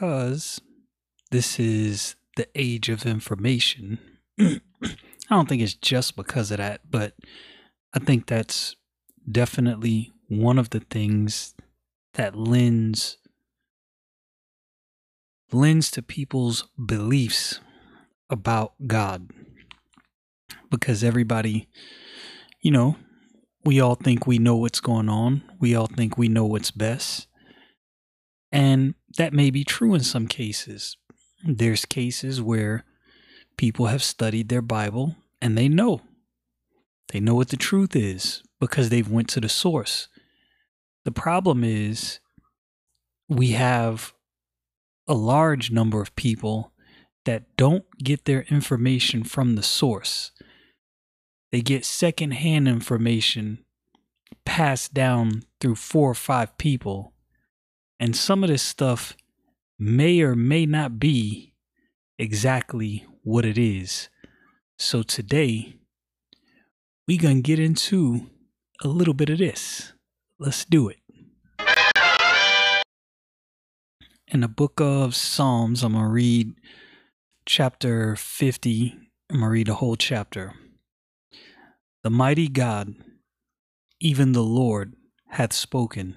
Because this is the age of information, I don't think it's just because of that, but I think that's definitely one of the things that lends lends to people's beliefs about God. Because everybody, you know, we all think we know what's going on. We all think we know what's best. And that may be true in some cases. There's cases where people have studied their Bible and they know. They know what the truth is because they've went to the source. The problem is we have a large number of people that don't get their information from the source. They get secondhand information passed down through four or five people. And some of this stuff may or may not be exactly what it is. So today, we to get into a little bit of this. Let's do it. In the book of Psalms, I'm to read chapter 50. I'm to read the whole chapter. The mighty God, even the Lord, hath spoken,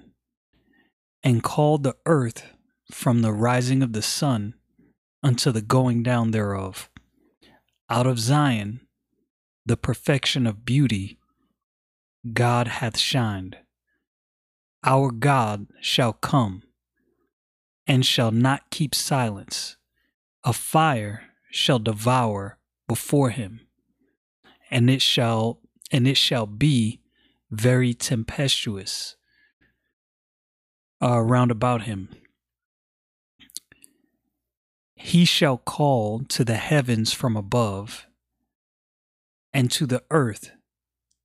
and called the earth from the rising of the sun unto the going down thereof. Out of Zion, the perfection of beauty, God hath shined. Our God shall come and shall not keep silence. A fire shall devour before him, and it shall and it shall be very tempestuous uh, round about him. He shall call to the heavens from above, and to the earth,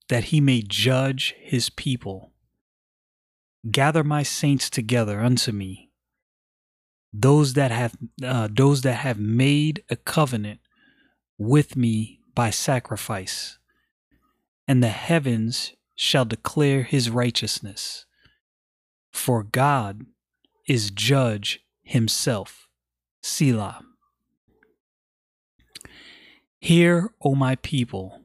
that he may judge his people. Gather my saints together unto me, those that have uh, those that have made a covenant with me by sacrifice, and the heavens shall declare his righteousness. For God is judge himself. Selah. Hear, O my people,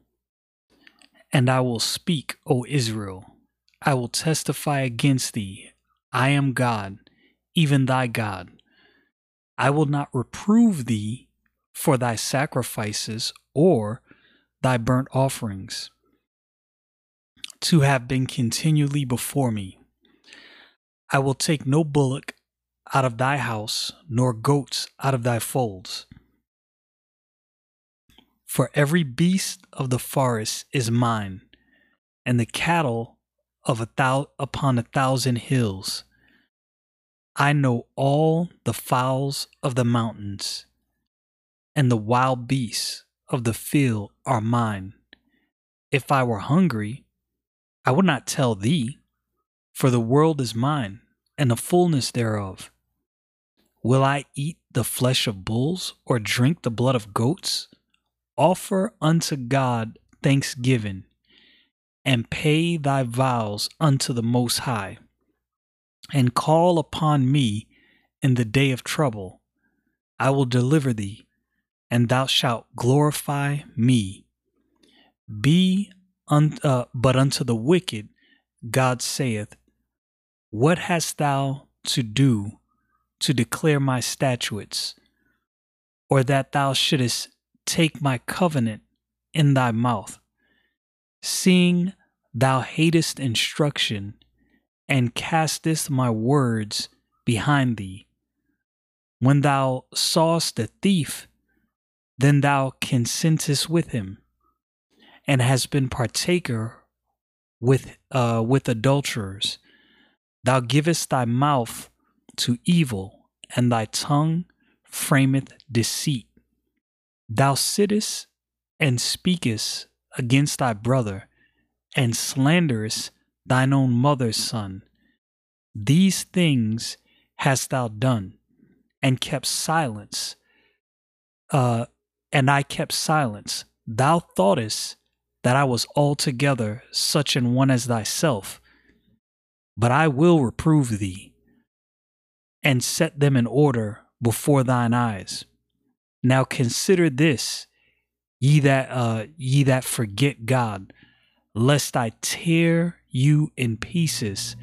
and I will speak, O Israel. I will testify against thee. I am God, even thy God. I will not reprove thee for thy sacrifices or thy burnt offerings to have been continually before me. I will take no bullock out of thy house, nor goats out of thy folds. For every beast of the forest is mine, and the cattle of a thou upon a thousand hills. I know all the fowls of the mountains, and the wild beasts of the field are mine. If I were hungry, I would not tell thee, for the world is mine, and the fullness thereof. Will I eat the flesh of bulls, or drink the blood of goats? Offer unto God thanksgiving, and pay thy vows unto the Most High, and call upon me in the day of trouble. I will deliver thee, and thou shalt glorify me. Be un- uh, but unto the wicked, God saith, What hast thou to do to declare my statutes, or that thou shouldest take my covenant in thy mouth, seeing thou hatest instruction and castest my words behind thee. When thou sawest the thief, then thou consentest with him, and hast been partaker with uh, with adulterers. Thou givest thy mouth to evil, and thy tongue frameth deceit. Thou sittest and speakest against thy brother, and slanderest thine own mother's son. These things hast thou done, and kept silence. Uh, and I kept silence. Thou thoughtest that I was altogether such an one as thyself. But I will reprove thee, and set them in order before thine eyes. Now consider this, ye that uh, ye that forget God, lest I tear you in pieces,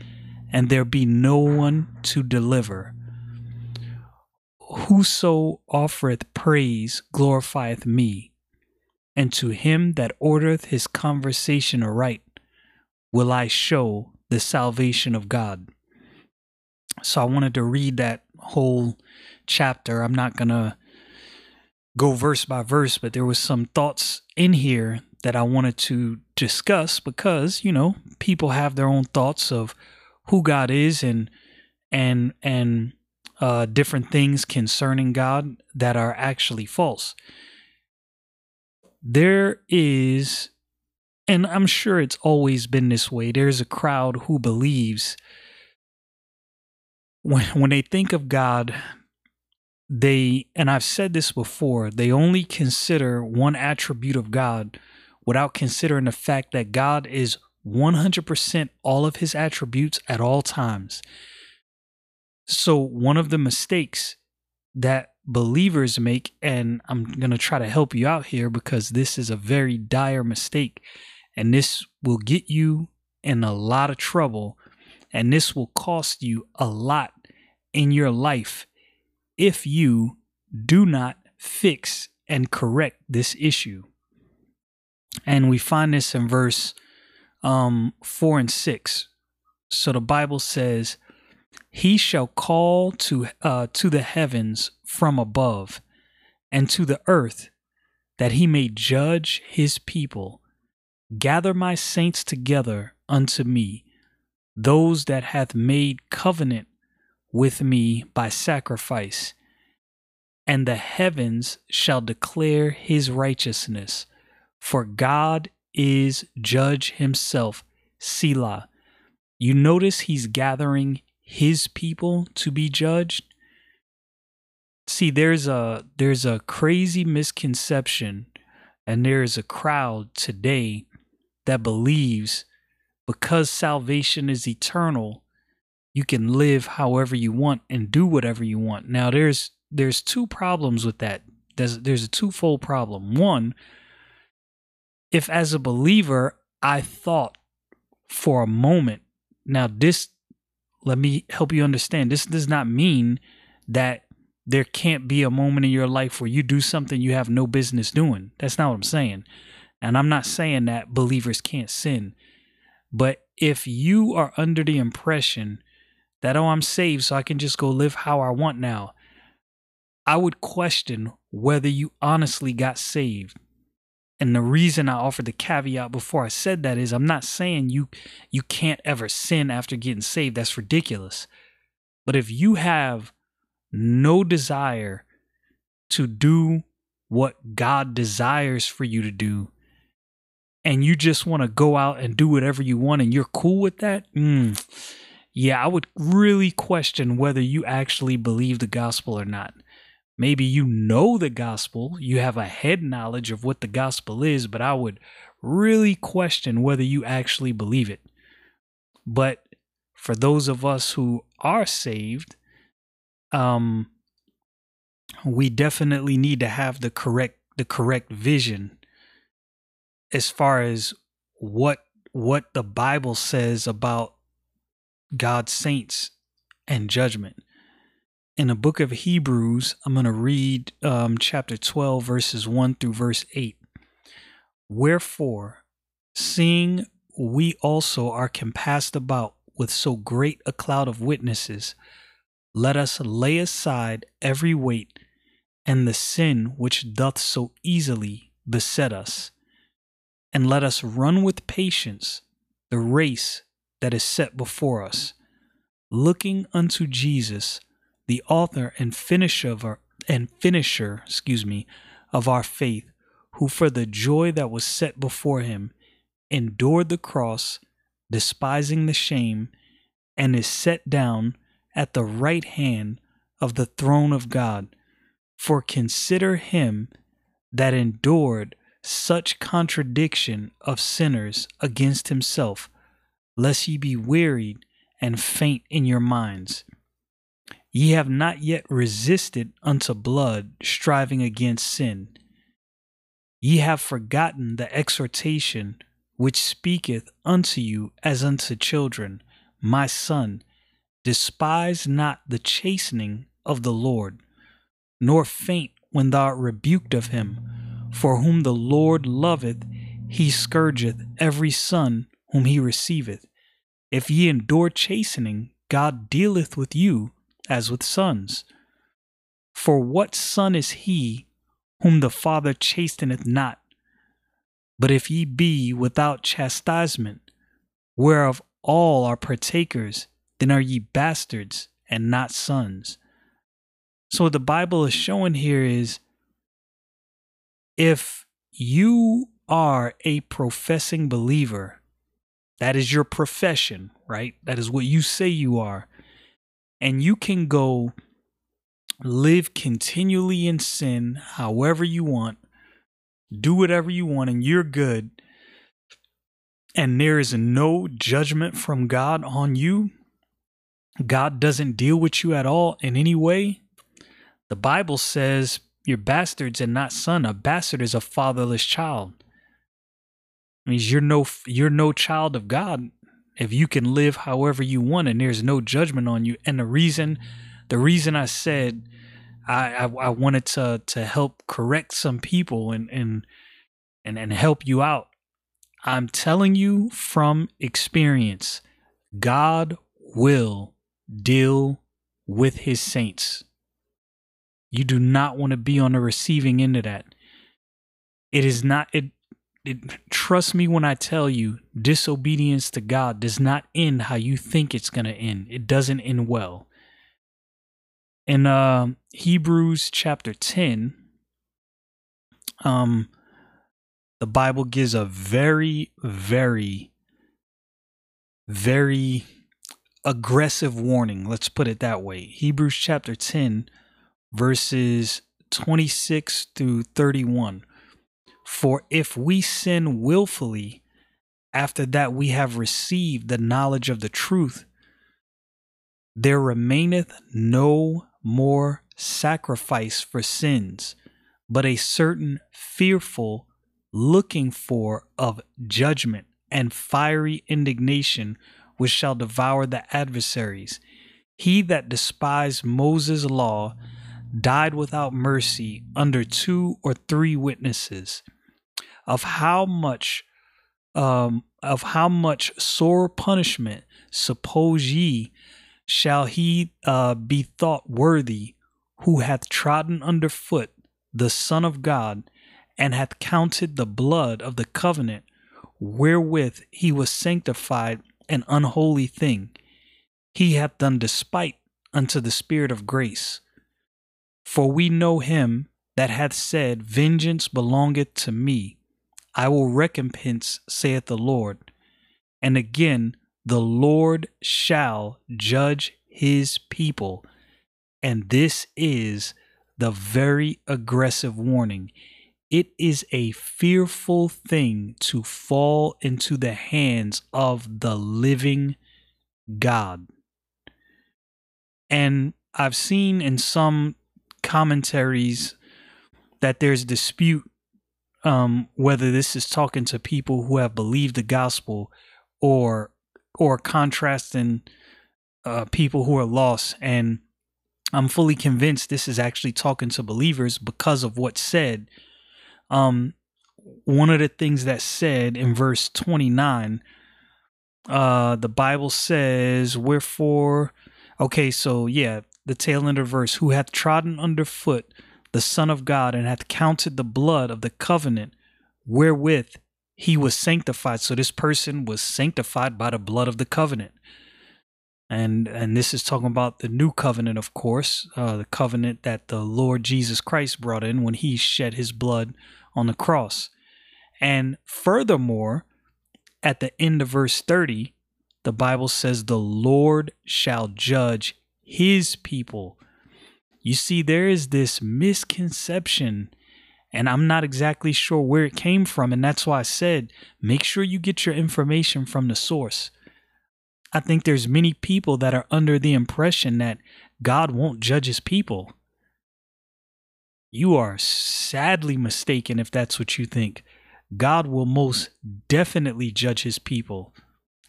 and there be no one to deliver. Whoso offereth praise glorifieth me, and to him that ordereth his conversation aright will I show the salvation of God. So I wanted to read that whole chapter. I'm not going to go verse by verse, but there was some thoughts in here that I wanted to discuss because, you know, people have their own thoughts of who God is and and and uh, different things concerning God that are actually false. There is, and I'm sure it's always been this way. There's a crowd who believes when when they think of God, they and I've said this before, they only consider one attribute of God without considering the fact that God is 100% all of his attributes at all times. So, one of the mistakes that believers make, and I'm going to try to help you out here because this is a very dire mistake, and this will get you in a lot of trouble, and this will cost you a lot in your life if you do not fix and correct this issue. And we find this in verse um, 4 and 6. So the Bible says, He shall call to, uh, to the heavens from above and to the earth that he may judge his people. Gather my saints together unto me, those that hath made covenant with me by sacrifice, and the heavens shall declare his righteousness for God is judge himself, Selah. You notice he's gathering his people to be judged. See, there's a there's a crazy misconception and there's a crowd today that believes because salvation is eternal, you can live however you want and do whatever you want. Now there's there's two problems with that. There's there's a twofold problem. One, if as a believer I thought for a moment, now this, let me help you understand, this does not mean that there can't be a moment in your life where you do something you have no business doing. That's not what I'm saying. And I'm not saying that believers can't sin. But if you are under the impression that, oh, I'm saved, so I can just go live how I want now, I would question whether you honestly got saved and the reason I offered the caveat before I said that is I'm not saying you you can't ever sin after getting saved. That's ridiculous. But if you have no desire to do what God desires for you to do, and you just want to go out and do whatever you want and you're cool with that, mm, yeah, I would really question whether you actually believe the gospel or not. Maybe you know the gospel, you have a head knowledge of what the gospel is, but I would really question whether you actually believe it. But for those of us who are saved, um, we definitely need to have the correct the correct vision as far as what what the Bible says about God's saints and judgment in the book of Hebrews, I'm going to read um, chapter 12, verses 1 through verse 8. Wherefore, seeing we also are compassed about with so great a cloud of witnesses, let us lay aside every weight and the sin which doth so easily beset us. And let us run with patience the race that is set before us, looking unto Jesus, the author and finisher of our, and finisher, excuse me, of our faith, who for the joy that was set before him endured the cross, despising the shame, and is set down at the right hand of the throne of God. For consider him that endured such contradiction of sinners against himself, lest ye be wearied and faint in your minds. Ye have not yet resisted unto blood, striving against sin. Ye have forgotten the exhortation which speaketh unto you as unto children, My son, despise not the chastening of the Lord, nor faint when thou art rebuked of him. For whom the Lord loveth, he scourgeth every son whom he receiveth. If ye endure chastening, God dealeth with you as with sons. For what son is he whom the Father chasteneth not? But if ye be without chastisement, whereof all are partakers, then are ye bastards and not sons. So, what the Bible is showing here is if you are a professing believer, that is your profession, right? That is what you say you are. And you can go live continually in sin however you want, do whatever you want, and you're good. And there is no judgment from God on you. God doesn't deal with you at all in any way. The Bible says you're bastards and not son. A bastard is a fatherless child. It means you're no you're no child of God if you can live however you want and there's no judgment on you. And the reason the reason I said I, I, I wanted to to help correct some people and and and and help you out. I'm telling you from experience, God will deal with his saints. You do not want to be on the receiving end of that. It is not it, it trust me when I tell you disobedience to God does not end how you think it's going to end. It doesn't end well. In uh, Hebrews chapter 10 um the Bible gives a very very very aggressive warning. Let's put it that way. Hebrews chapter 10 verses 26 through 31. For if we sin willfully after that we have received the knowledge of the truth, there remaineth no more sacrifice for sins, but a certain fearful looking for of judgment and fiery indignation which shall devour the adversaries. He that despised Moses' law died without mercy under two or three witnesses of how much um, of how much sore punishment suppose ye shall he uh, be thought worthy who hath trodden under foot the Son of God and hath counted the blood of the covenant wherewith he was sanctified an unholy thing. He hath done despite unto the Spirit of grace for we know him that hath said, Vengeance belongeth to me. I will recompense, saith the Lord. And again, the Lord shall judge his people. And this is the very aggressive warning. It is a fearful thing to fall into the hands of the living God. And I've seen in some commentaries that there's dispute um, whether this is talking to people who have believed the gospel or or contrasting uh, people who are lost. And i'm fully convinced this is actually talking to believers because of what's said. Um, one of the things that said in verse 29 uh, the bible says wherefore okay so yeah the tail end of verse, who hath trodden under foot the Son of God, and hath counted the blood of the covenant wherewith he was sanctified. So this person was sanctified by the blood of the covenant. And and this is talking about the new covenant, of course, uh, the covenant that the Lord Jesus Christ brought in when he shed his blood on the cross. And furthermore, at the end of verse 30, the Bible says, The Lord shall judge his people. You see, there is this misconception, and I'm not exactly sure where it came from. And that's why I said, make sure you get your information from the source. I think there's many people that are under the impression that God won't judge his people. You are sadly mistaken if that's what you think. God will most definitely judge his people.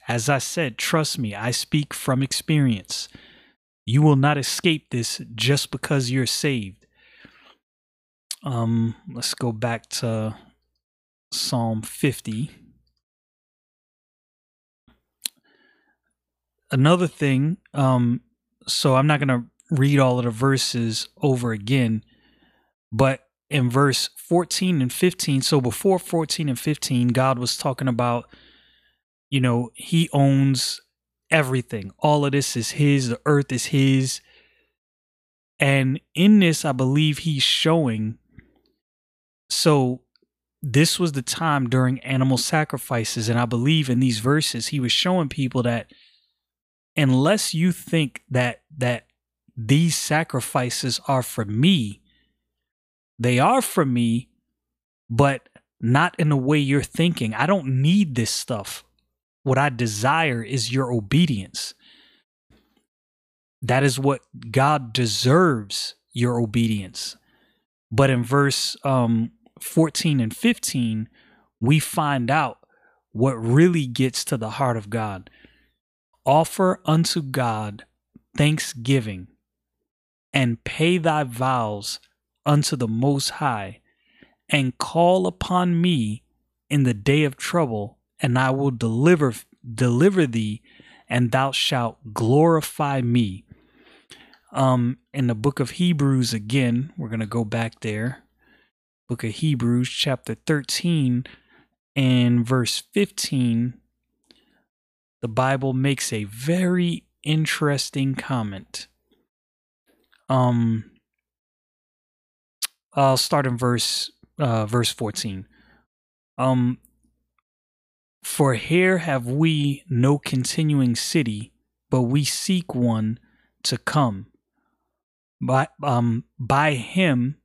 As I said, trust me, I speak from experience. You will not escape this just because you're saved. Um, let's go back to Psalm 50. Another thing, um, so I'm not going to read all of the verses over again, but in verse 14 and 15, so before 14 and 15, God was talking about, you know, He owns everything. All of this is his, the earth is his. And in this, I believe he's showing. So, this was the time during animal sacrifices. And I believe in these verses, he was showing people that unless you think that, that these sacrifices are for me, they are for me, but not in the way you're thinking. I don't need this stuff. What I desire is your obedience. That is what God deserves your obedience. But in verse um, 14 and 15, we find out what really gets to the heart of God. Offer unto God thanksgiving and pay thy vows unto the Most High, and call upon me in the day of trouble, and I will deliver deliver thee, and thou shalt glorify me. Um, in the book of Hebrews again, we're gonna go back there. Book of Hebrews, chapter 13, and verse 15. The Bible makes a very interesting comment. Um, I'll start in verse uh, verse 14. Um, for here have we no continuing city, but we seek one to come. By, um, by him,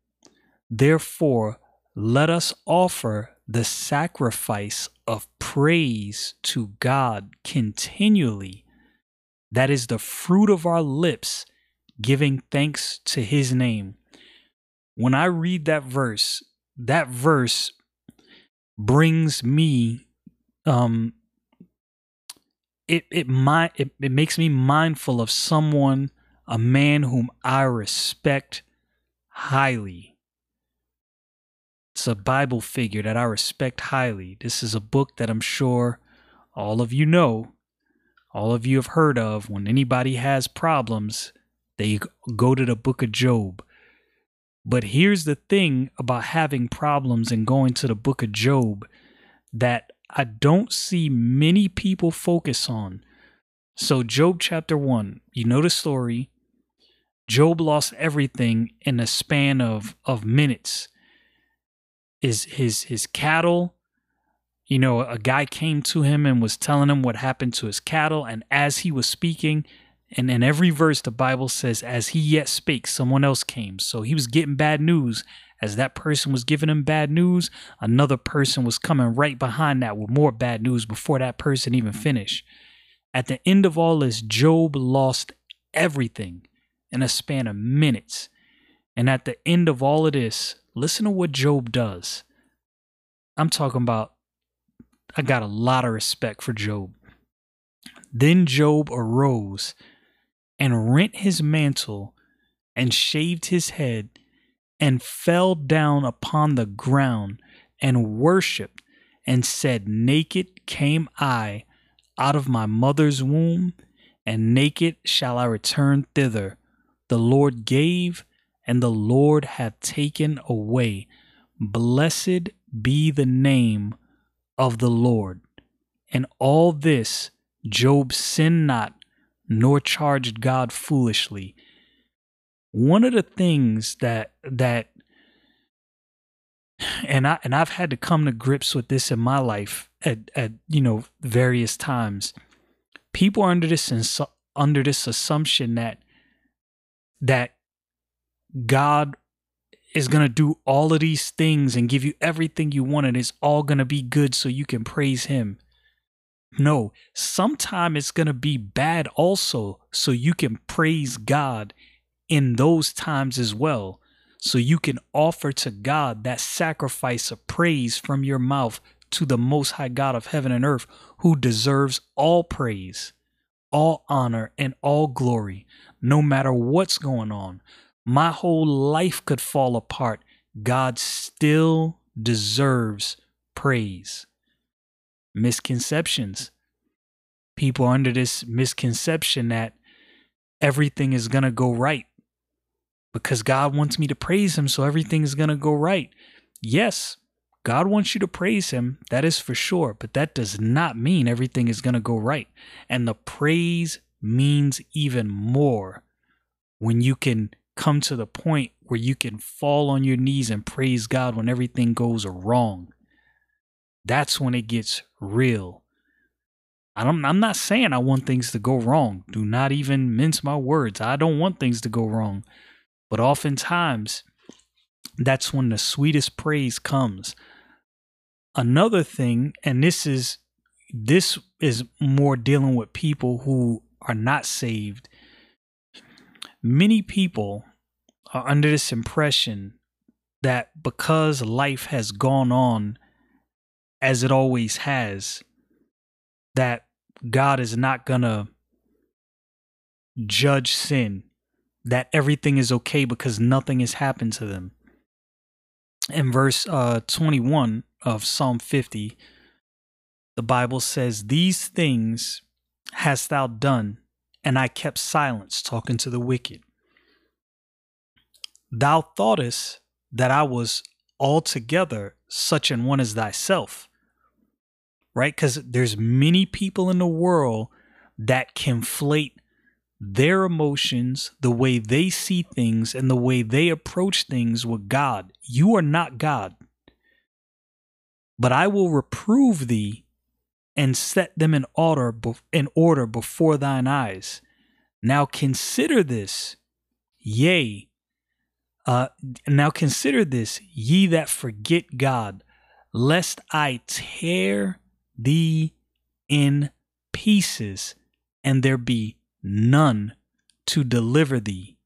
therefore, let us offer the sacrifice of praise to God continually. That is the fruit of our lips, giving thanks to his name. When I read that verse, that verse brings me um it it my it, it makes me mindful of someone a man whom I respect highly. It's a Bible figure that I respect highly. This is a book that I'm sure all of you know, all of you have heard of. When anybody has problems, they go to the book of Job. But here's the thing about having problems and going to the book of Job that I don't see many people focus on. So, Job chapter 1, you know the story. Job lost everything in a span of, of minutes. Is his his cattle, you know, a guy came to him and was telling him what happened to his cattle, and as he was speaking, and in every verse the Bible says, as he yet spake, someone else came. So he was getting bad news, as that person was giving him bad news, another person was coming right behind that with more bad news before that person even finished. At the end of all this, Job lost everything in a span of minutes. And at the end of all of this, listen to what Job does. I'm talking about, I got a lot of respect for Job. Then Job arose and rent his mantle and shaved his head and fell down upon the ground and worshipped and said, Naked came I out of my mother's womb, and naked shall I return thither. The Lord gave, and the Lord hath taken away. Blessed be the name of the Lord. And all this Job sinned not, nor charged God foolishly. One of the things that that and I and I've had to come to grips with this in my life at at you know various times. People are under this under this assumption that that God is going to do all of these things and give you everything you want and it's all going to be good so you can praise him. No, sometime it's going to be bad also so you can praise God in those times as well. So you can offer to God that sacrifice of praise from your mouth to the most high God of heaven and earth who deserves all praise, all honor and all glory no matter what's going on my whole life could fall apart, God still deserves praise. Misconceptions. People under this misconception that everything is going to go right because God wants me to praise Him, so everything is going to go right. Yes, God wants you to praise Him, that is for sure, but that does not mean everything is going to go right. And the praise means even more when you can come to the point where you can fall on your knees and praise God when everything goes wrong. That's when it gets real. I'm, I'm not saying I want things to go wrong. Do not even mince my words. I don't want things to go wrong. But oftentimes, that's when the sweetest praise comes. Another thing, and this is this is more dealing with people who are not saved. Many people are under this impression that because life has gone on as it always has, that God is not going to judge sin, that everything is okay because nothing has happened to them. In verse uh, 21 of Psalm 50, the Bible says, These things hast thou done, and I kept silence, talking to the wicked. Thou thoughtest that I was altogether such an one as thyself. Right? Because there's many people in the world that conflate their emotions, the way they see things, and the way they approach things with God. You are not God. But I will reprove thee and set them in order in order before thine eyes. Now consider this, yea, uh, now consider this, ye that forget God, lest I tear thee in pieces, and there be none to deliver thee.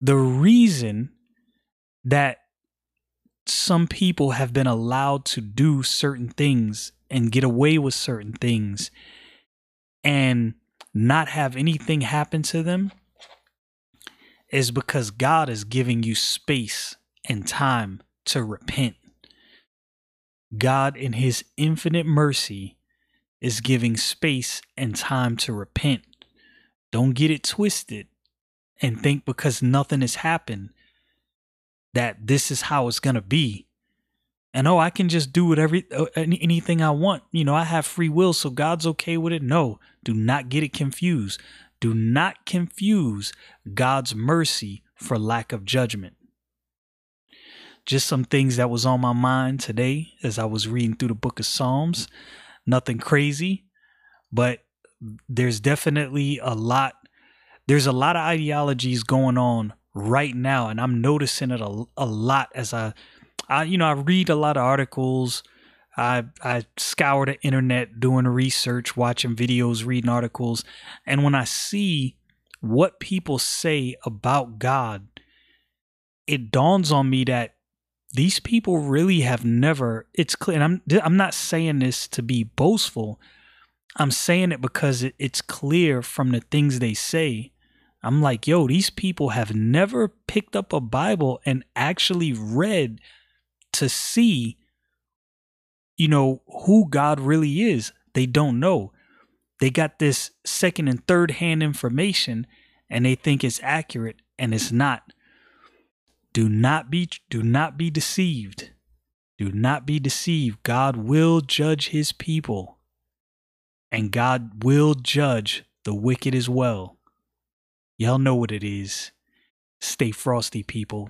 The reason that some people have been allowed to do certain things and get away with certain things and not have anything happen to them is because God is giving you space and time to repent. God, in His infinite mercy, is giving space and time to repent. Don't get it twisted and think because nothing has happened that this is how it's going to be. And oh, I can just do whatever uh, anything I want. You know, I have free will, so God's okay with it. No, do not get it confused. Do not confuse God's mercy for lack of judgment. Just some things that was on my mind today as I was reading through the book of Psalms. Nothing crazy, but there's definitely a lot there's a lot of ideologies going on right now and I'm noticing it a, a lot as I I you know I read a lot of articles I I scour the internet doing research, watching videos, reading articles, and when I see what people say about God, it dawns on me that these people really have never it's clear and I'm I'm not saying this to be boastful. I'm saying it because it, it's clear from the things they say. I'm like, yo, these people have never picked up a Bible and actually read to see you know, who God really is. They don't know. They got this second and third hand information and they think it's accurate and it's not. Do not be do not be deceived. Do not be deceived. God will judge his people. And God will judge the wicked as well. Y'all know what it is. Stay frosty, people.